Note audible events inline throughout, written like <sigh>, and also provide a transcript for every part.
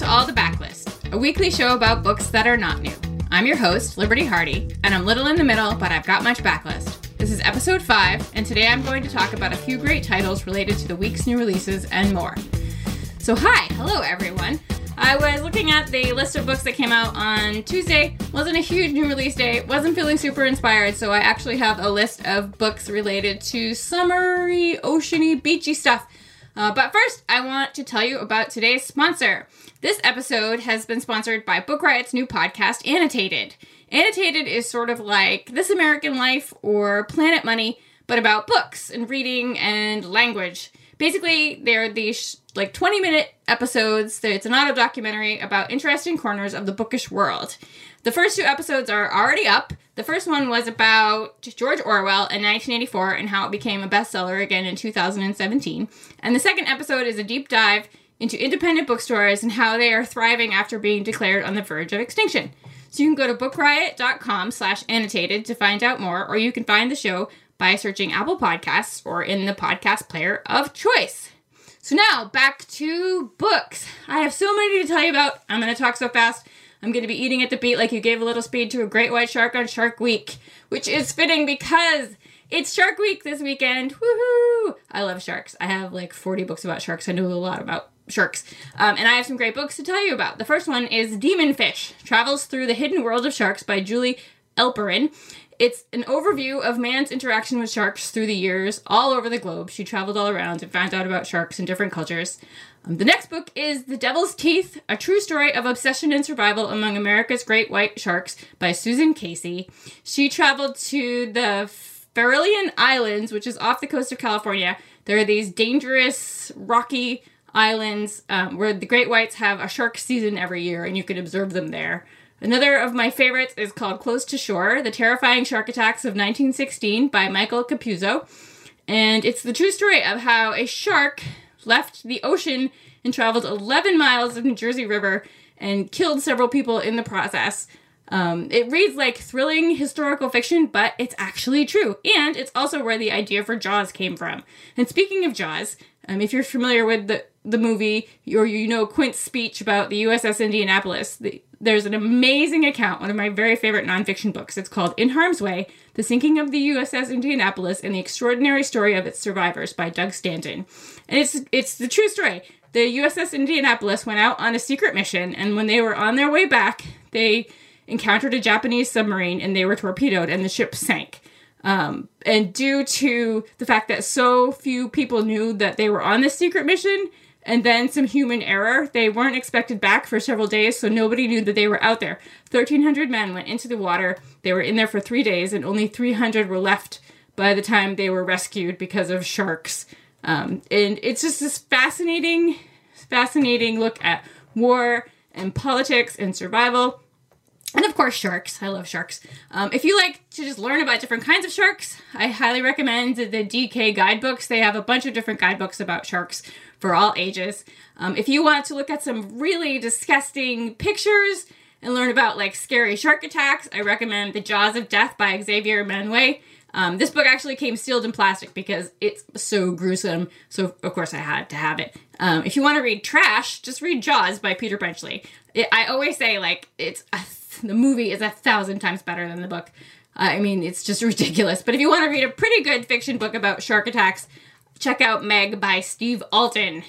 to All the Backlist, a weekly show about books that are not new. I'm your host, Liberty Hardy, and I'm little in the middle, but I've got much backlist. This is episode 5, and today I'm going to talk about a few great titles related to the week's new releases and more. So, hi, hello everyone. I was looking at the list of books that came out on Tuesday. Wasn't a huge new release day. Wasn't feeling super inspired, so I actually have a list of books related to summery, oceany, beachy stuff. Uh, but first, I want to tell you about today's sponsor. This episode has been sponsored by Book Riot's new podcast, Annotated. Annotated is sort of like This American Life or Planet Money, but about books and reading and language. Basically, they're these like 20 minute episodes. It's an auto documentary about interesting corners of the bookish world. The first two episodes are already up. The first one was about George Orwell in 1984 and how it became a bestseller again in 2017. And the second episode is a deep dive into independent bookstores and how they are thriving after being declared on the verge of extinction. So you can go to bookriot.com slash annotated to find out more, or you can find the show by searching Apple Podcasts or in the podcast player of choice. So now back to books. I have so many to tell you about. I'm going to talk so fast. I'm going to be eating at the beat like you gave a little speed to a great white shark on Shark Week, which is fitting because it's Shark Week this weekend. Woohoo! I love sharks. I have like 40 books about sharks. I know a lot about sharks. Um, and I have some great books to tell you about. The first one is Demon Fish Travels Through the Hidden World of Sharks by Julie Eilperin. It's an overview of man's interaction with sharks through the years all over the globe. She traveled all around and found out about sharks in different cultures. Um, the next book is The Devil's Teeth, a true story of obsession and survival among America's great white sharks by Susan Casey. She traveled to the Farallon Islands, which is off the coast of California. There are these dangerous, rocky islands um, where the great whites have a shark season every year, and you can observe them there. Another of my favorites is called Close to Shore The Terrifying Shark Attacks of 1916 by Michael Capuzzo. And it's the true story of how a shark left the ocean and traveled 11 miles of New Jersey River and killed several people in the process. Um, it reads like thrilling historical fiction, but it's actually true. And it's also where the idea for Jaws came from. And speaking of Jaws, um, if you're familiar with the, the movie or you know Quint's speech about the USS Indianapolis, the, there's an amazing account, one of my very favorite nonfiction books. It's called In Harm's Way The Sinking of the USS Indianapolis and the Extraordinary Story of Its Survivors by Doug Stanton. And it's, it's the true story. The USS Indianapolis went out on a secret mission, and when they were on their way back, they encountered a Japanese submarine and they were torpedoed, and the ship sank. Um, and due to the fact that so few people knew that they were on this secret mission, and then some human error. They weren't expected back for several days, so nobody knew that they were out there. 1,300 men went into the water. They were in there for three days, and only 300 were left by the time they were rescued because of sharks. Um, and it's just this fascinating, fascinating look at war and politics and survival. And of course, sharks. I love sharks. Um, if you like to just learn about different kinds of sharks, I highly recommend the DK guidebooks. They have a bunch of different guidebooks about sharks for all ages. Um, if you want to look at some really disgusting pictures and learn about like scary shark attacks, I recommend The Jaws of Death by Xavier Maniguet. Um, this book actually came sealed in plastic because it's so gruesome. So of course I had to have it. Um, if you want to read trash, just read Jaws by Peter Benchley. It, I always say like it's a, the movie is a thousand times better than the book. I mean, it's just <laughs> ridiculous. But if you want to read a pretty good fiction book about shark attacks, check out Meg by Steve Alten.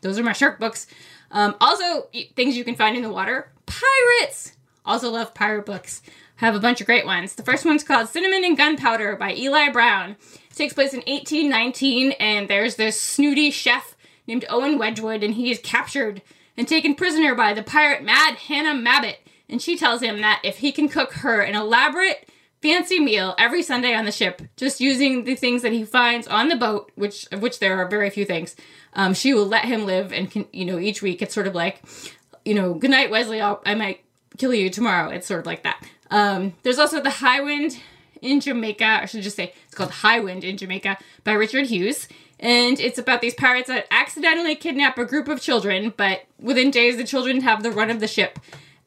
Those are my shark books. Um, also, things you can find in the water. Pirates! Also love pirate books. Have a bunch of great ones. The first one's called Cinnamon and Gunpowder by Eli Brown. It takes place in 1819, and there's this snooty chef named Owen Wedgwood, and he is captured and taken prisoner by the pirate Mad Hannah Mabbitt. And she tells him that if he can cook her an elaborate fancy meal every Sunday on the ship, just using the things that he finds on the boat, which of which there are very few things, um, she will let him live. And can, you know, each week it's sort of like, you know, good night, Westley. I'll, I might kill you tomorrow. It's sort of like that. Um, there's also the High Wind in Jamaica. I should just say it's called High Wind in Jamaica by Richard Hughes. And it's about these pirates that accidentally kidnap a group of children, but within days the children have the run of the ship.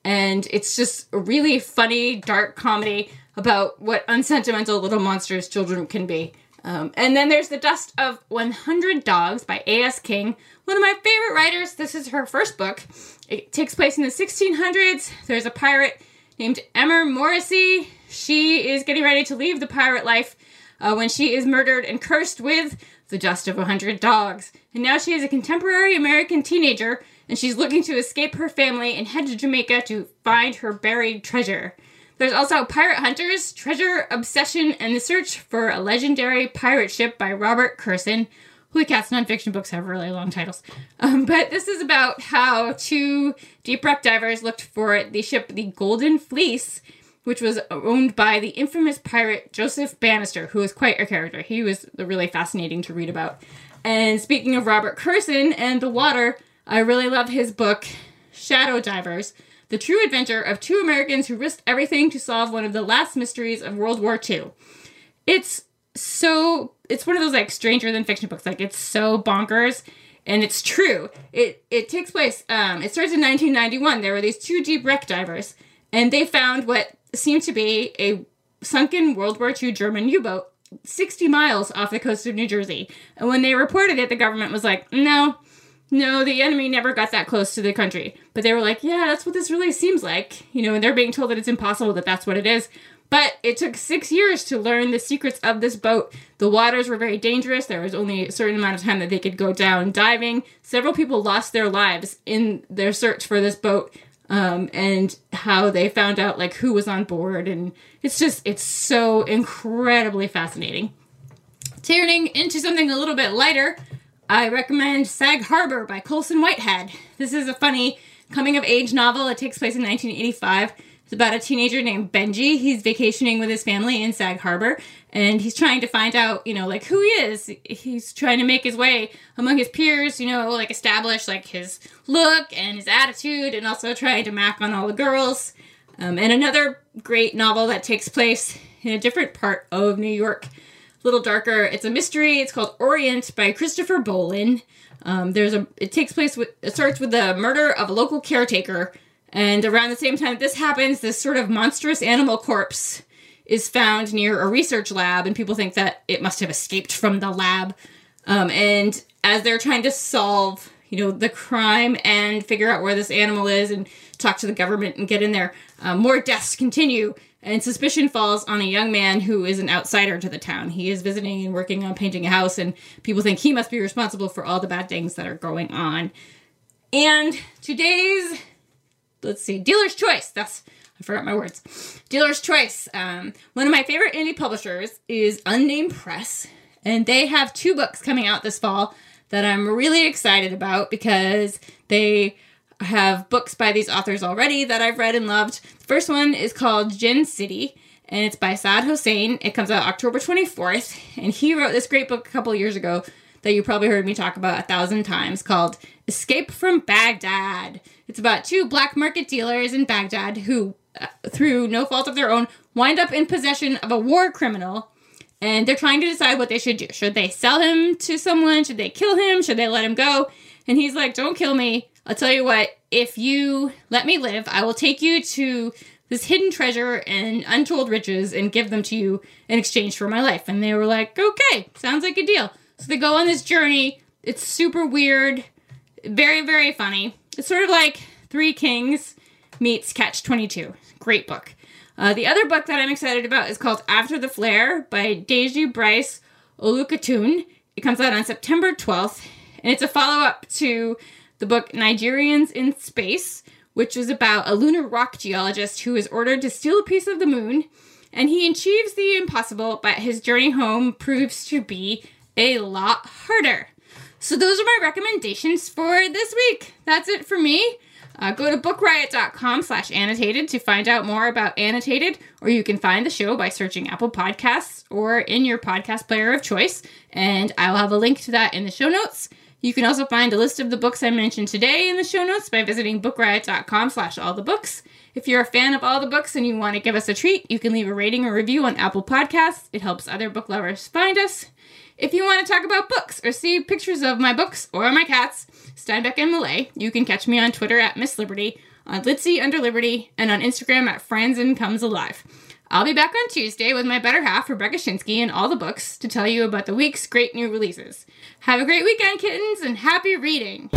And it's just a really funny, dark comedy about what unsentimental little monsters children can be. Um, and then there's The Dust of 100 Dogs by A.S. King, one of my favorite writers. This is her first book. It takes place in the 1600s. There's a pirate named Emer Morrissey. She is getting ready to leave the pirate life uh, when she is murdered and cursed with the dust of 100 dogs. And now she is a contemporary American teenager and she's looking to escape her family and head to Jamaica to find her buried treasure. There's also Pirate Hunters, Treasure Obsession, and the Search for a Legendary Pirate Ship by Robert Kurson. Holy cats, nonfiction books have really long titles. Um, but this is about how two deep wreck divers looked for the ship, the Golden Fleece, which was owned by the infamous pirate Joseph Bannister, who was quite a character. He was really fascinating to read about. And speaking of Robert Kurson and the water, I really love his book, Shadow Divers the true adventure of two Americans who risked everything to solve one of the last mysteries of World War II. It's so it's one of those like stranger than fiction books. Like it's so bonkers and it's true. It it takes place um it starts in 1991. There were these two deep wreck divers and they found what seemed to be a sunken World War II German U-boat 60 miles off the coast of New Jersey. And when they reported it, the government was like, "No, no, the enemy never got that close to the country. But they were like, yeah, that's what this really seems like. You know, and they're being told that it's impossible that that's what it is. But it took six years to learn the secrets of this boat. The waters were very dangerous. There was only a certain amount of time that they could go down diving. Several people lost their lives in their search for this boat. Um, and how they found out like who was on board and it's just it's so incredibly fascinating turning into something a little bit lighter I recommend Sag Harbor by Colson Whitehead. This is a funny coming of age novel. It takes place in 1985. It's about a teenager named Benji. He's vacationing with his family in Sag Harbor and he's trying to find out, you know, like who he is. He's trying to make his way among his peers, you know, like establish like his look and his attitude and also trying to mac on all the girls. Um, and another great novel that takes place in a different part of New York little darker. It's a mystery. It's called Orient by Christopher Bollen. Um, there's a. It takes place with. It starts with the murder of a local caretaker, and around the same time this happens, this sort of monstrous animal corpse is found near a research lab, and people think that it must have escaped from the lab. Um, and as they're trying to solve, you know, the crime and figure out where this animal is, and talk to the government and get in there, um, more deaths continue and suspicion falls on a young man who is an outsider to the town. He is visiting and working on painting a house, and people think he must be responsible for all the bad things that are going on. And today's, let's see, Dealer's Choice. That's, I forgot my words. Dealer's Choice. Um, one of my favorite indie publishers is Unnamed Press, and they have two books coming out this fall that I'm really excited about because they have books by these authors already that I've read and loved. The first one is called Djinn City, and it's by Saad Hossain. It comes out October 24th, and he wrote this great book a couple years ago that you probably heard me talk about a thousand times called Escape from Baghdad. It's about two black market dealers in Baghdad who, uh, through no fault of their own, wind up in possession of a war criminal. And they're trying to decide what they should do. Should they sell him to someone? Should they kill him? Should they let him go? And he's like, Don't kill me. I'll tell you what, if you let me live, I will take you to this hidden treasure and untold riches and give them to you in exchange for my life. And they were like, okay, sounds like a deal. So they go on this journey. It's super weird, very, very funny. It's sort of like Three Kings meets Catch 22. Great book. Uh, the other book that I'm excited about is called After the Flare by Deji Bryce Olukotun. It comes out on September 12th, and it's a follow up to the book Nigerians in Space, which was about a lunar rock geologist who is ordered to steal a piece of the moon, and he achieves the impossible, but his journey home proves to be a lot harder. So, those are my recommendations for this week. That's it for me. Uh, go to bookriot.com slash annotated to find out more about Annotated, or you can find the show by searching Apple Podcasts or in your podcast player of choice. And I'll have a link to that in the show notes. You can also find a list of the books I mentioned today in the show notes by visiting bookriot.com slash all the books. If you're a fan of all the books and you want to give us a treat, you can leave a rating or review on Apple Podcasts. It helps other book lovers find us. If you want to talk about books or see pictures of my books or my cats, Steinbeck and Millay, you can catch me on Twitter at Miss Liberty, on Litsy under Liberty, and on Instagram at Franzen Comes Alive. I'll be back on Tuesday with my better half, Rebecca Schinsky, and all the books to tell you about the week's great new releases. Have a great weekend, kittens, and happy reading!